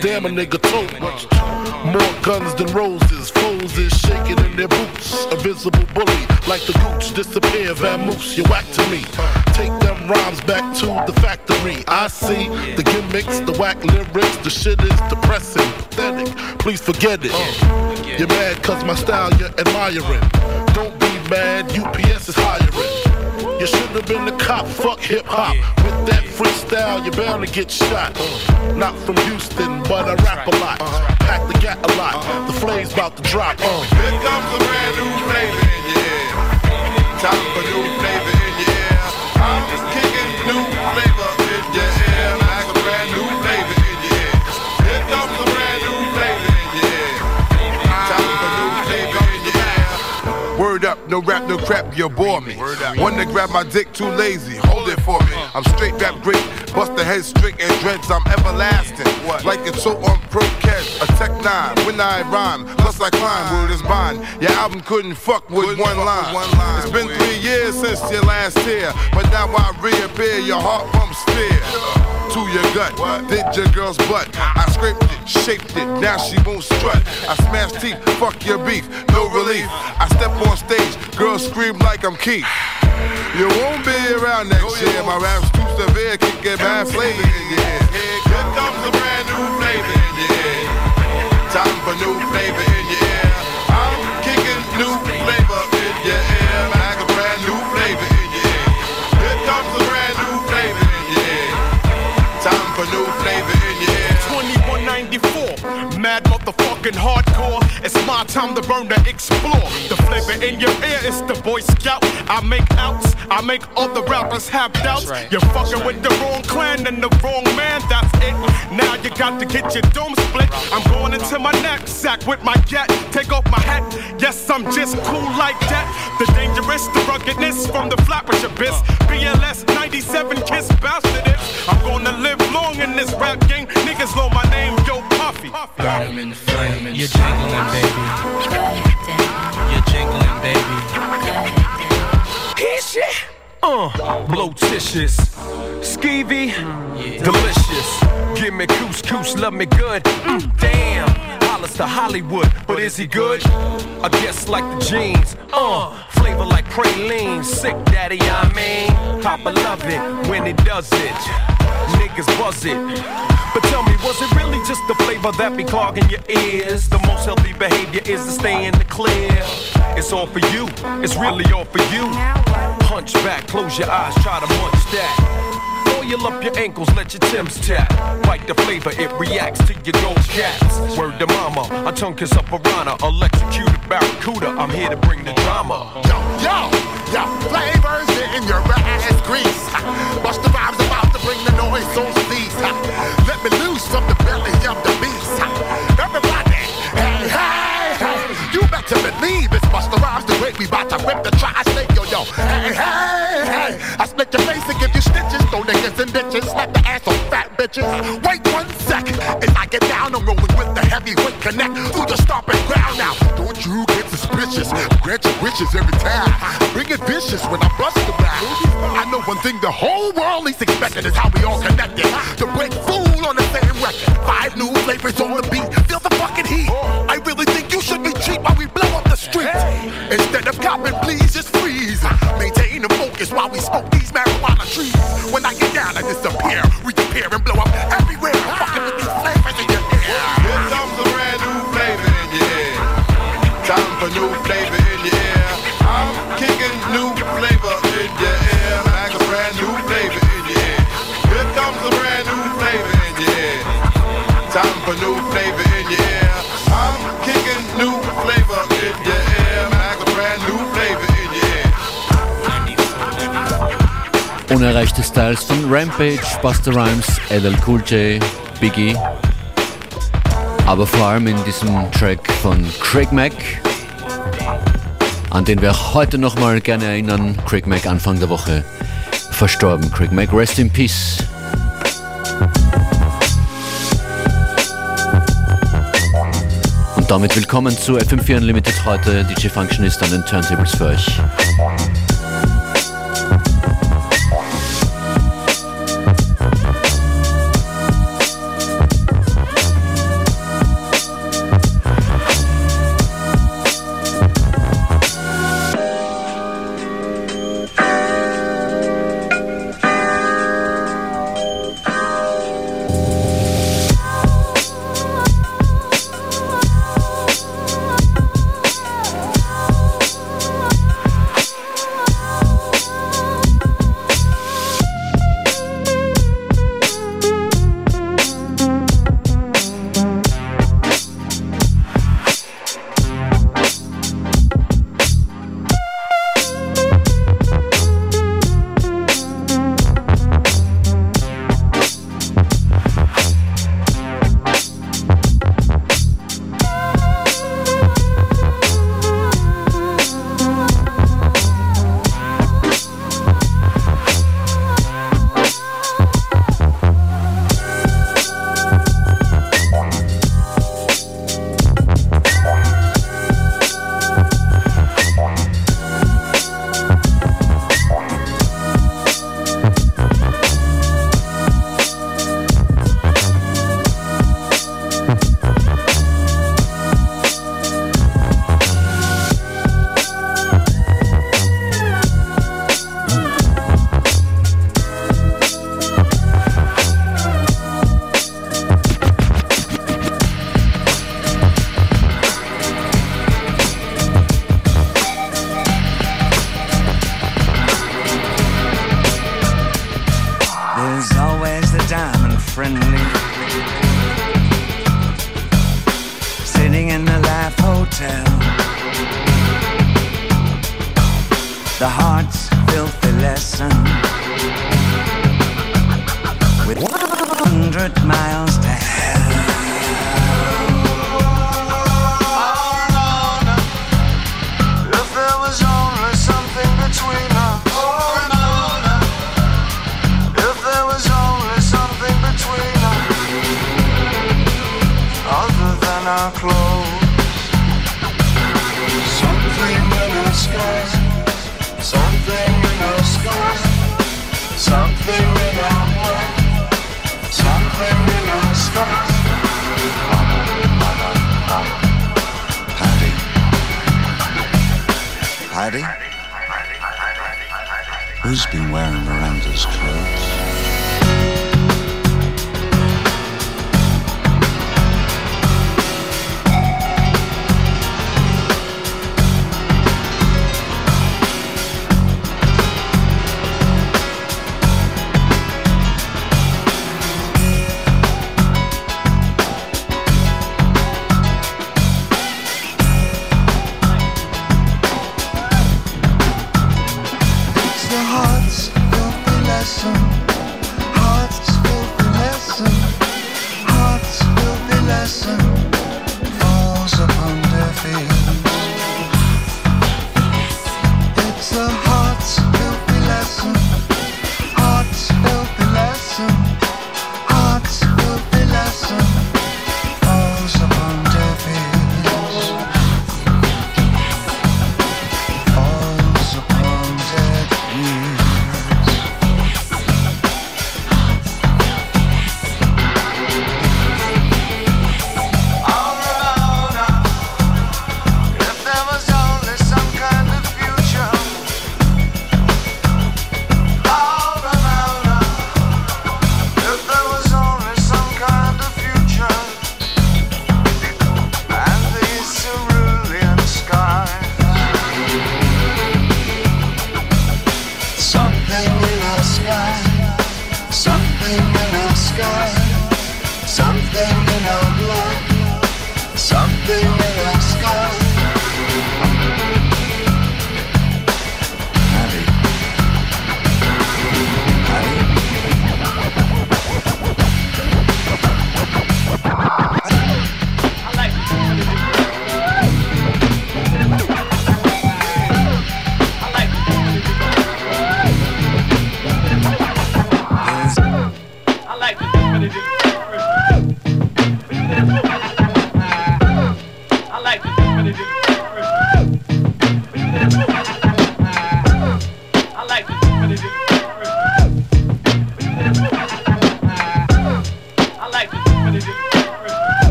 damn a nigga tote. More guns than roses, foes is shaking in their boots. A visible bully, like the gooch, disappear, vamoose, you whack to me. Take them rhymes back to the factory. I see the gimmicks, the whack lyrics, the shit is depressing, pathetic. Please forget it. You're mad cause my style you're admiring. Don't be mad, UPS is hiring. You should have been the cop, fuck hip hop. With you're bound to get shot. Not from Houston, but I rap a lot. Pack the gat a lot. The flame's about to drop. Uh. Here comes a brand new flavor in your ear. Time for new flavor in your ear. I'm just kicking new flavor in your ear. Like a brand new flavor in your ear. Here comes a brand new flavor in your ear. Time for new flavor in your ear. Word up, no rap, no crap, you bore me. One to grab my dick, too lazy, hold it for me. I'm straight rap great, bust the head straight and dreads, I'm everlasting. What? Like a toe on pro catch, a tech nine, when I rhyme, plus I climb, word is bond. Your album couldn't fuck with one line. one line It's been three years since your last tear, but now I reappear, your heart pumps fear to your gut. Did your girl's butt. I scraped it, shaped it, now she won't strut. I smash teeth, fuck your beef, no relief. I step on stage, girls scream like I'm Keith. You won't be around next oh, year. My rap's too severe, can get bad flavor in your ear. Here comes a brand new flavor in your ear. Time for new flavor in your ear. I'm kicking new flavor in your ear. Like a brand new flavor in your ear. Here comes a brand new flavor in your ear. Time for new flavor in your ear. 2194, mad motherfucking hardcore. It's my time to burn to explore. The flavor in your ear is the Boy Scout. I make outs, I make other rappers have doubts. You're fucking with the wrong clan and the wrong man, that's it. Now you got to get your dome split. I'm going into my knapsack with my gat. Take off my hat, yes, I'm just cool like that. The dangerous, the ruggedness from the flatbush abyss. BLS 97 kiss bastard it. I'm gonna live long in this rap game. Niggas know my name, yo Puffy. Burn 'em in the flame. You're jingling, baby. You're jingling, baby. His shit. Uh, blotitious, skeevy, delicious. Give me couscous, love me good. Mm, damn, Hollis to Hollywood, but is he good? I guess like the jeans. Uh, flavor like praline, sick daddy, I mean. Papa love it when he does it. Niggas buzz it. But tell me, was it really just the flavor that be clogging your ears? The most healthy behavior is to stay in the clear. It's all for you, it's really all for you. Punch back, close your eyes, try to munch that. Oil up your ankles, let your Timbs tap. Bite the flavor, it reacts to your gold caps. Word to mama, a tongue kiss a piranha, electrocuted barracuda. I'm here to bring the drama. Yo, yo, yo, flavors in your ass grease. Bust the vibes about to bring the noise on cease. Let me loose from the belly of the beast. Everybody. Better believe it's Rhymes the great. We bout to rip the tri-state, yo, yo. Hey, hey, hey. I split your face and give you stitches. Throw niggas in ditches. Slap the ass on fat bitches. Wait one second. As I get down, I'm rolling with the heavyweight connect through the stomping ground now. Don't you suspicious. Grant your every time. Bring it vicious when I bust the rap. I know one thing the whole world is expecting is how we all connected. To break fool on the same record. Five new flavors on the beat. Feel the fucking heat. I really think you should be cheap while we blow up the street. Instead of copping, please just freeze. Maintain the focus while we smoke these marijuana trees. When I get down, I disappear, reappear, and blow up Unerreichte Styles von Rampage, Buster Rhymes, LL Cool J, Biggie. Aber vor allem in diesem Track von Craig Mack, an den wir heute nochmal gerne erinnern. Craig Mack Anfang der Woche verstorben. Craig Mack, rest in peace. Und damit willkommen zu FM4 Unlimited heute. DJ Functionist an den Turntables für euch.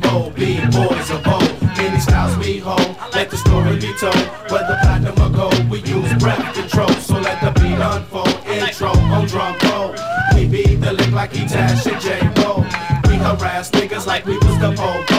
Bold, big boys of old. Many styles we hold, let the story be told. Whether platinum or gold, we use breath control. So let the beat unfold. Intro on drum roll. We beat the lick like E-Tash and J-Roll. We harass niggas like we was the po-po.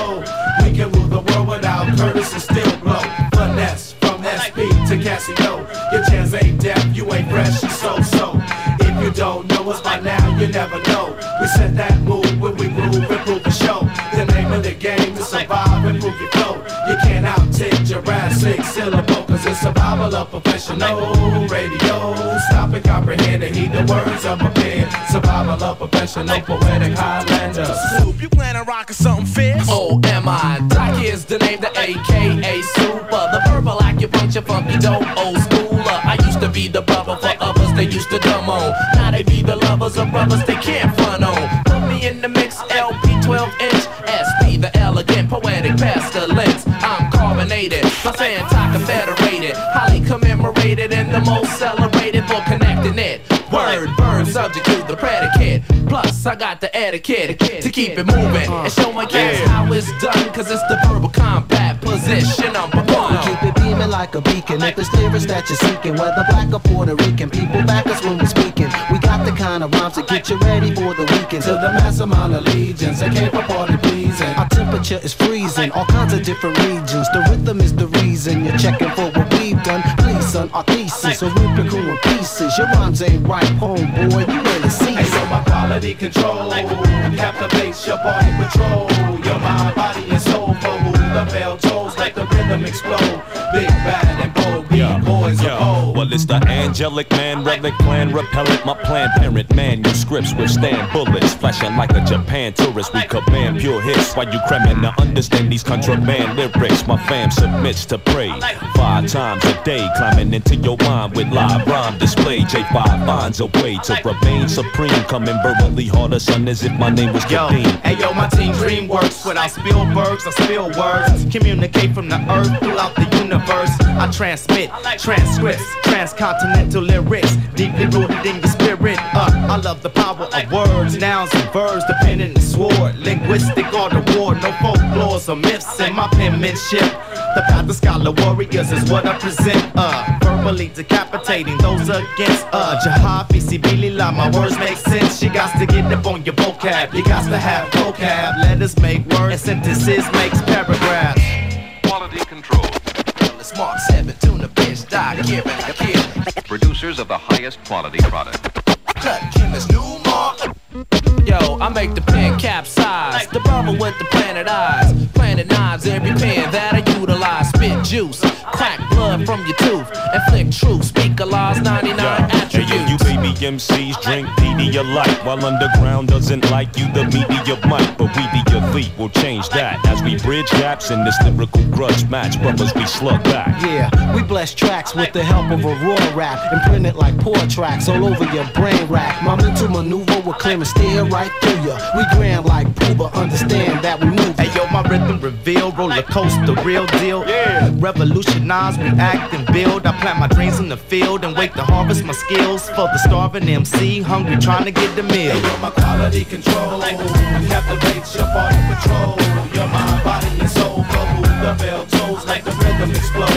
Never know. We set that move when we move and prove the show. The name of the game is survive and prove your flow. You can't out-take Jurassic syllable, cause it's survival of professional radio. Stop and comprehend and heed the words of my pen. Survival of professional poetic Highlander. Soup, you plan on rocking something fierce? Oh, am I? Doc is the name, the AKA Super. The verbal acupuncture funky dope, old schooler. I used to be the bubble for they used to dumb on. Now they be the lovers of brothers they can't front on. Put me in the mix, LP 12 inch, SP the elegant, poetic pestilence. I'm carbonated, my Santa confederated, highly commemorated and the most celebrated for connecting it. Word, verb, subject to the predicate. Plus, I got the etiquette to keep it moving and show my kids how it's done. Cause it's the verbal combat position number one. Like a beacon. If it's lyrics that you're seeking, whether black or Puerto Rican, people back us when we're speaking. We got the kind of rhymes that get you ready for the weekend. To the mass amount of legions, I came for party pleasing. Our temperature is freezing, all kinds of different regions. The rhythm is the reason you're checking for what we've done. Please, son, our thesis, a rubrical in pieces. Your rhymes ain't right, homeboy. You really see Hey, so my quality control captivates your body patrol. Your mind, body, and soul for who the bell tolls like the rhythm explode. Big bad boys Yo, of old. well, it's the angelic man, relic plan, repellent, my plan, parent, manuscripts withstand bullets, flashing like a Japan tourist. We command pure hits while you cramming to understand these contraband lyrics. My fam submits to pray five times a day, climbing into your mind with live rhyme display. J5 finds a way to remain supreme, coming verbally harder, son, as if my name was Yo, hey yo, my team dream works without Spielbergs. I spill words, communicate from the earth throughout the universe. I transmit transcripts, transcontinental lyrics, deeply rooted in the spirit. Uh, I love the power of words, nouns and verbs, the pen and the sword, linguistic art of war, no folklores or myths in my penmanship. The path of scholar warriors is what I present. Uh, verbally decapitating those against. Uh, Jahafi, Sibilila, my words make sense. You got to get up on your vocab. You got to have vocab. Letters make words, and sentences makes paragraphs. Quality control. Mark 7, tuna fish, die, give and Producers of the highest quality product. Cut Chemist, new mark. Yo, I make the pen capsize. The brother with the planet eyes. Planet knives, every pen that I utilize. Spit juice, crack blood from your tooth. And flick truth, speak a laws, 99 Hey, yo, you attributes. baby MCs drink Pedialyte While underground doesn't like you, the media might But we the elite will change that As we bridge gaps in this lyrical grudge match Brothers, we slug back Yeah, we bless tracks with the help of a raw rap and print it like poor tracks all over your brain rack. My mental maneuver will clear and steer right through ya. We grand like Puba, understand that we move. Hey yo, my rhythm reveal, roller coaster, real deal. Yeah. Revolutionize, react, and build. I plant my dreams in the field and wait to harvest my skills for the starving MC, hungry trying to get the meal. Hey yo, my quality control captivates your body patrol. Your mind, body, and soul who the bell tolls like the rhythm explode.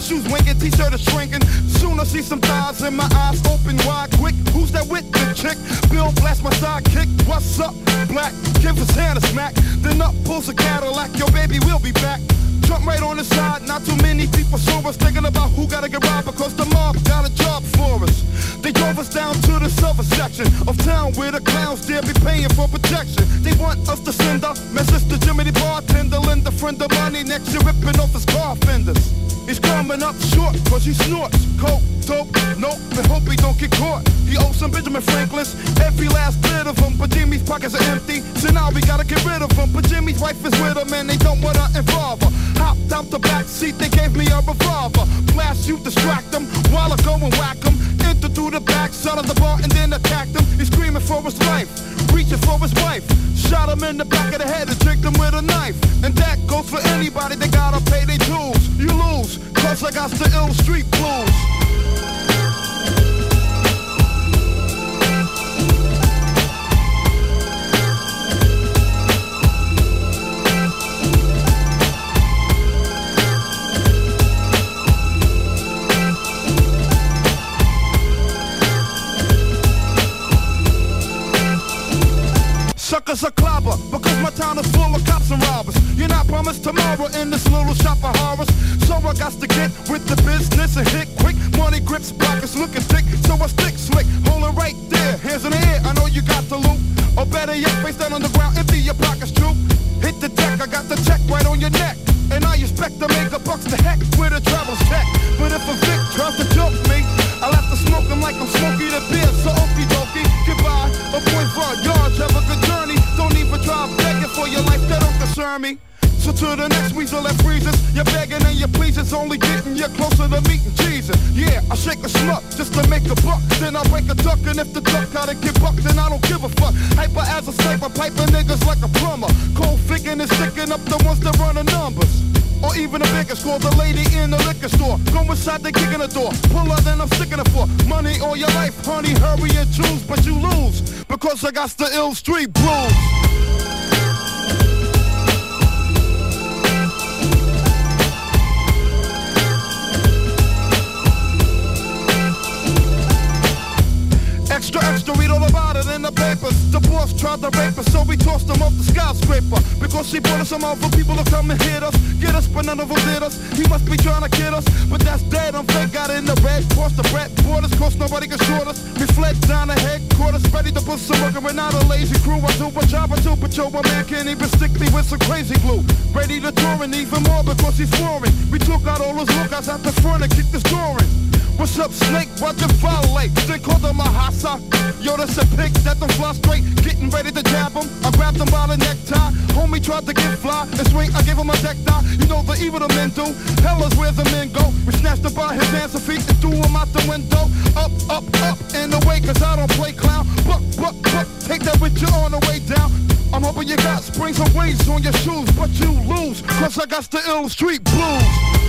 My shoes winking, t-shirt is shrinking. Soon I see some thighs and my eyes open wide quick. Who's that with the chick? Bill blast my sidekick. What's up, black? Give his hand a smack. Then up pulls a Cadillac, your baby will be back. jump right on the side. Not too many people saw us thinking about who gotta get robbed because the mob got a job for us. They drove us down to the silver section of town where the clowns dare be paying for protection. They want us to send a message to Jimmy the bartender, friend of money next year ripping off his car fenders. He's coming up short cause he snorts coke, dope, nope, and hope he don't get caught. He owes some Benjamin Franklin's, every last bit of them, but Jimmy's pockets are empty, so now we gotta get rid of him. But Jimmy's wife is with him and they don't wanna involve her. Hopped out the back seat, they gave me a revolver. Blast you, distract them, while I go and whack them. Enter through the back side of the bar and then attacked him. He's screaming for his life, reaching for his wife. Shot him in the back of the head and tricked him with a knife. And that goes for anybody that gotta pay their dues. You lose, cause I got the ill street blues. Suckers are clobber because my town is full of cops and robbers. You're not promised tomorrow in this little shop of horrors. So I got to get with the business and hit quick. Money grips, pockets looking thick, so I stick slick. Hold it right there, hands in the air. I know you got the loot. Or better yet, face down on the ground, empty your pockets true. Hit the deck, I got the check right on your neck. And I expect to make a bucks to heck with a travel check. But if a Vic tries to joke So to the next weasel that freezes, you're begging and your pleases only getting you closer to meeting Jesus. Yeah, I shake a smuck just to make a buck. Then I break a duck, and if the duck gotta get bucked, then I don't give a fuck. Hyper as a sniper, piping niggas like a plumber. Cold thinking and sticking up the ones that run the numbers. Or even a bigger score, the lady in the liquor store. Go inside, they kick in the door. Pull her, then I'm sticking it for money all your life, honey. Hurry and choose, but you lose because I got the ill street blues. Extra, extra, read all about it in the papers. The boss tried to rape us, so we tossed him off the skyscraper. Because she brought us some out for people to come and hit us. Get us, but none of them did us. He must be trying to kid us, but that's dead. I'm fake, got in the red. Crossed the bread borders, cause nobody can short us. We fled down the headquarters, ready to put some work, we're not a lazy crew. I do a job, I do patrol. My man can't even stick me with some crazy glue. Ready to tour and even more because he's foreign. We took out all those lookouts out the front and kicked this door in. What's up, Snake? Watch it violate. They called him a Yo, that's a pig that don't fly straight. Getting ready to jab him. I grabbed them by the necktie. Homie tried to get fly and swing. I gave him a deck die. You know the evil the men do. Hell is where the men go. We snatched him by his hands and feet and threw him out the window. Up, up, up and away, cause I don't play clown. Buck, buck, buck. Take that with you on the way down. I'm hoping you got springs and wings on your shoes, but you lose. Cause I got the ill street blues.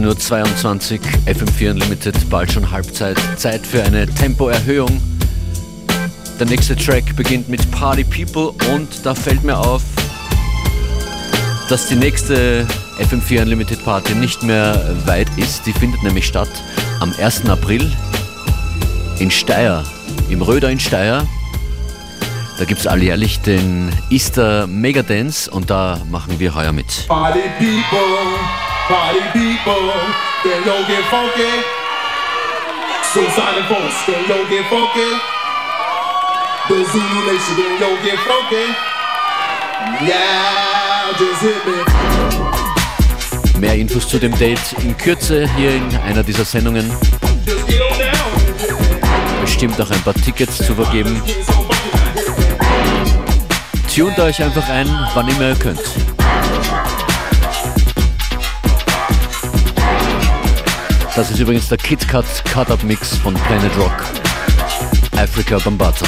Uhr, FM4 Unlimited, bald schon Halbzeit. Zeit für eine Tempoerhöhung. Der nächste Track beginnt mit Party People und da fällt mir auf, dass die nächste FM4 Unlimited Party nicht mehr weit ist. Die findet nämlich statt am 1. April in Steyr, im Röder in Steyr. Da gibt es alljährlich den Easter Megadance und da machen wir heuer mit. Party people, party people, then yo get funky. Folks, then yo get funky. The Zulu Nation, then yo get funky. Yeah, just hit me. Mehr Infos zu dem Date in Kürze hier in einer dieser Sendungen. Bestimmt auch ein paar Tickets zu vergeben. Tunt euch einfach ein, wann immer ihr könnt. Das ist übrigens der KitKat Cut-Up Mix von Planet Rock. Africa Bambata.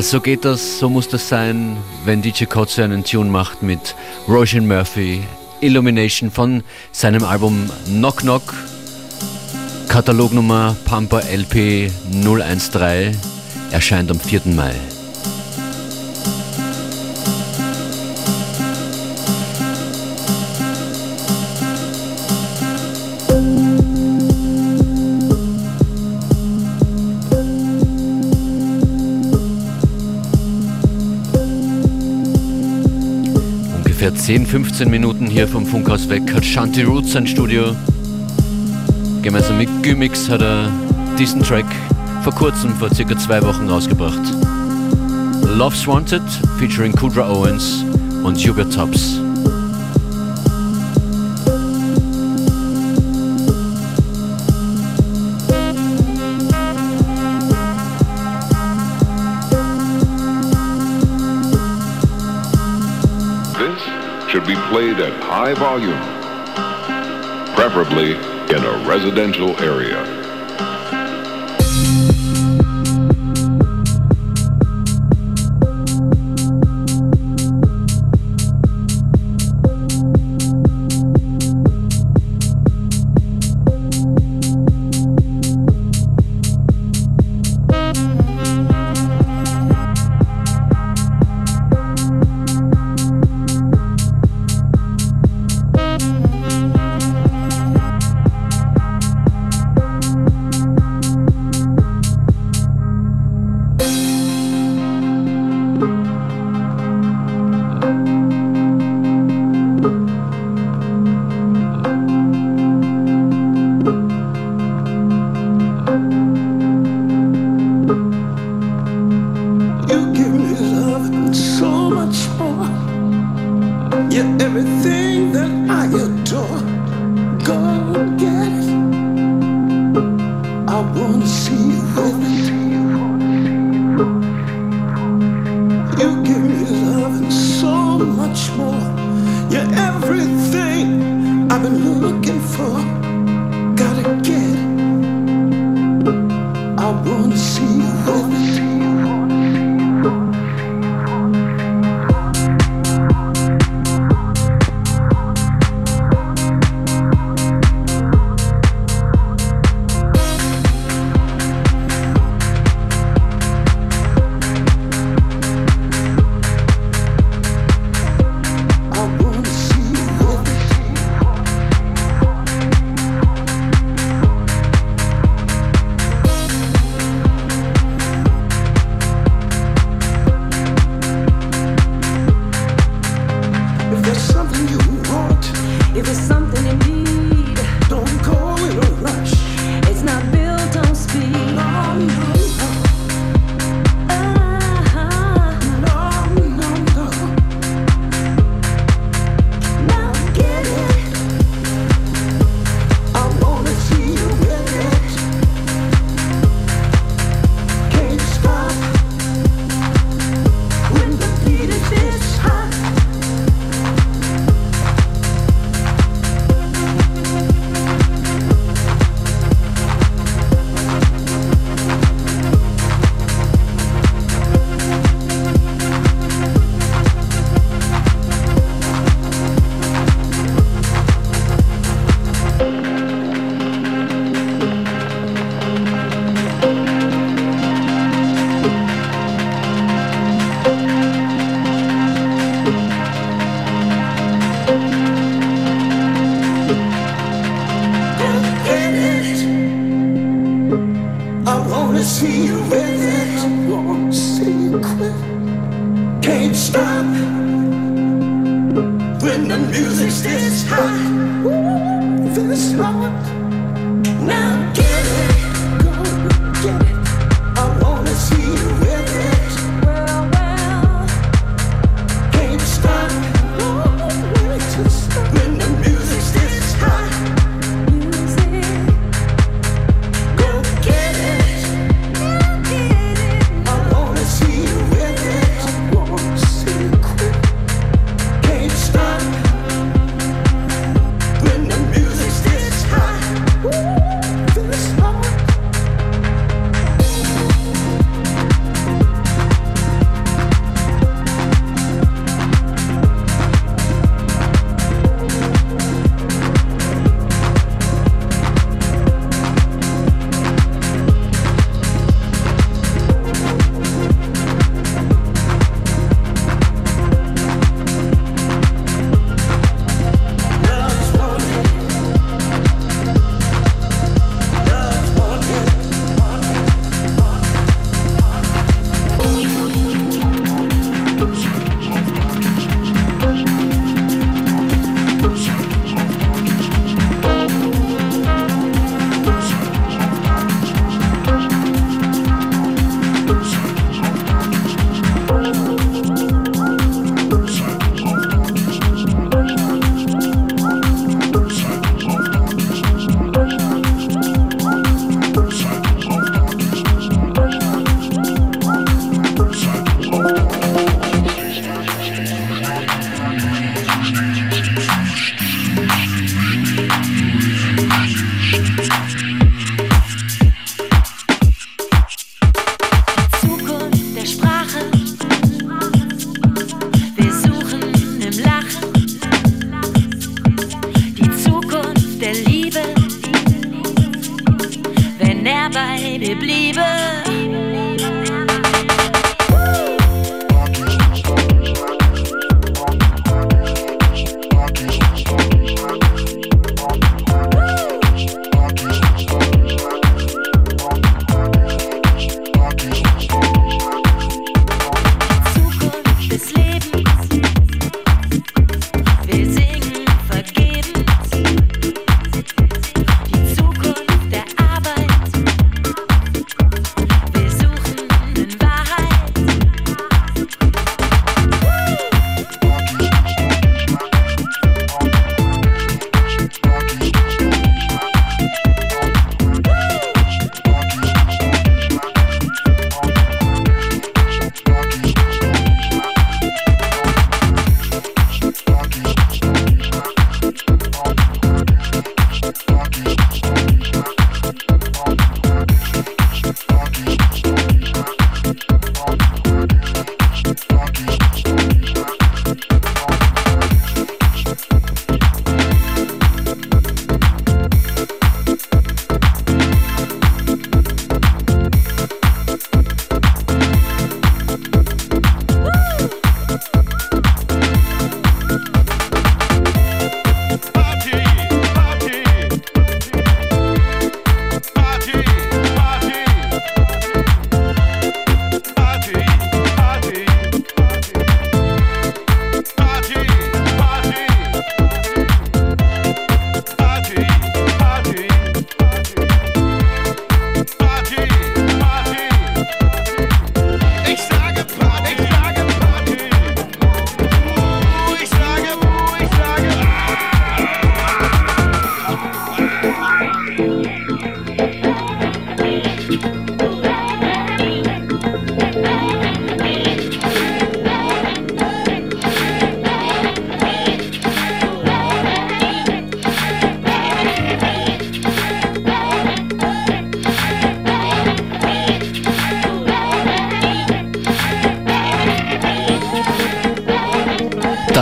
Ja, so geht das, so muss das sein, wenn DJ Kotze einen Tune macht mit Roshan Murphy, Illumination von seinem Album Knock Knock, Katalognummer Pampa LP 013, erscheint am 4. Mai. 10, 15 Minuten hier vom Funkhaus weg hat Shanti Roots sein Studio. Gemeinsam mit Gymix hat er diesen Track vor kurzem, vor circa zwei Wochen rausgebracht. Love's Wanted featuring Kudra Owens und Sugar Tops. Played at high volume, preferably in a residential area.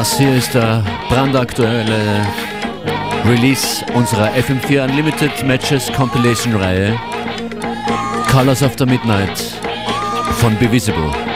Das hier ist der brandaktuelle Release unserer FM4 Unlimited Matches Compilation Reihe Colors of the Midnight von Bevisible.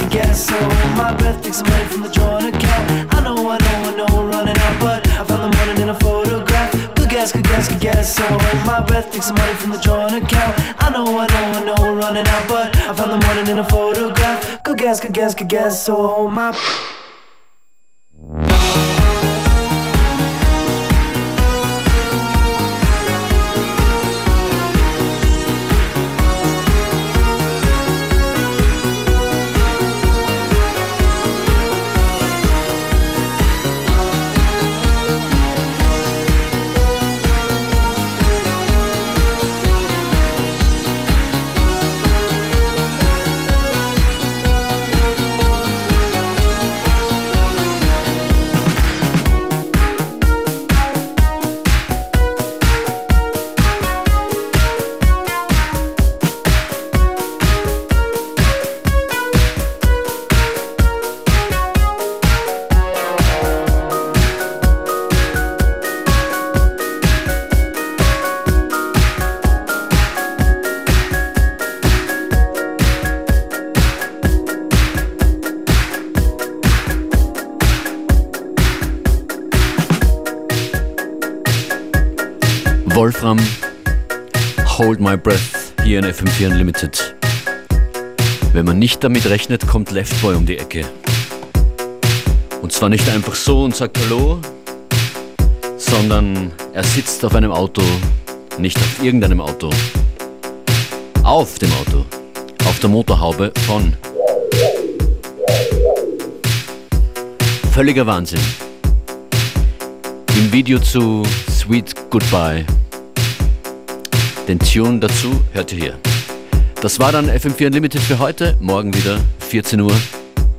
to get so My breath takes away from the drawn account I know, I know, I know I'm running out But I found the morning in a photograph. Good guess, good guess, good guess So my breath takes away from the drawn account I know, I know, I know I'm running out But I found the morning in a photograph. Good guess, good guess, good guess So my... My Breath hier in FM4 Unlimited. Wenn man nicht damit rechnet, kommt Left Boy um die Ecke. Und zwar nicht einfach so und sagt Hallo, sondern er sitzt auf einem Auto, nicht auf irgendeinem Auto, auf dem Auto, auf der Motorhaube von. Völliger Wahnsinn. Im Video zu Sweet Goodbye den Tune dazu hört ihr hier. Das war dann FM4 Unlimited für heute. Morgen wieder 14 Uhr.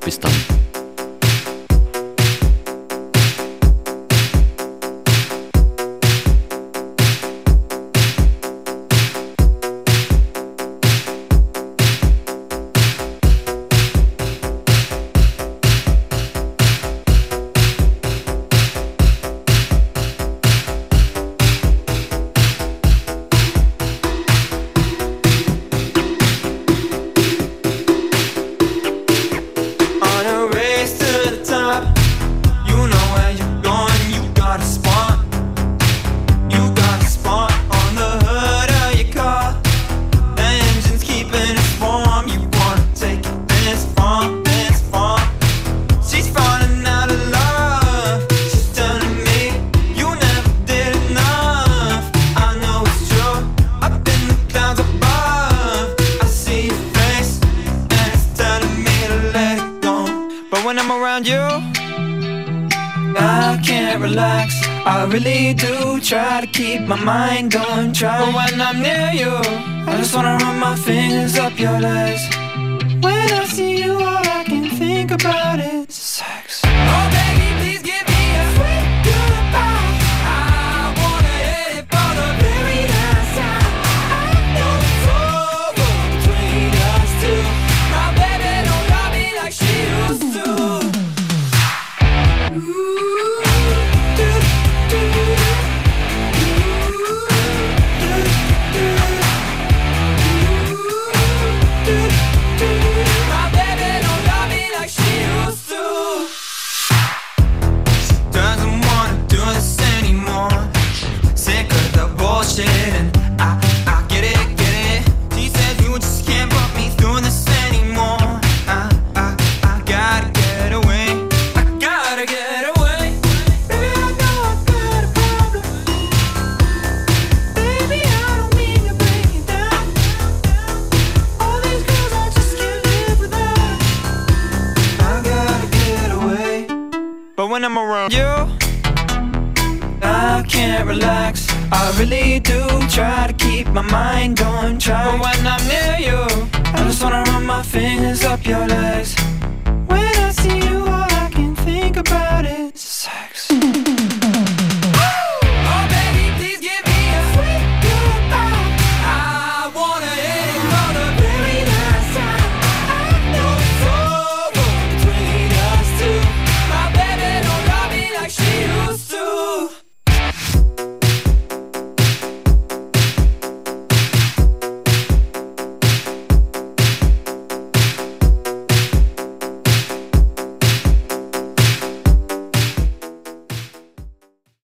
Bis dann.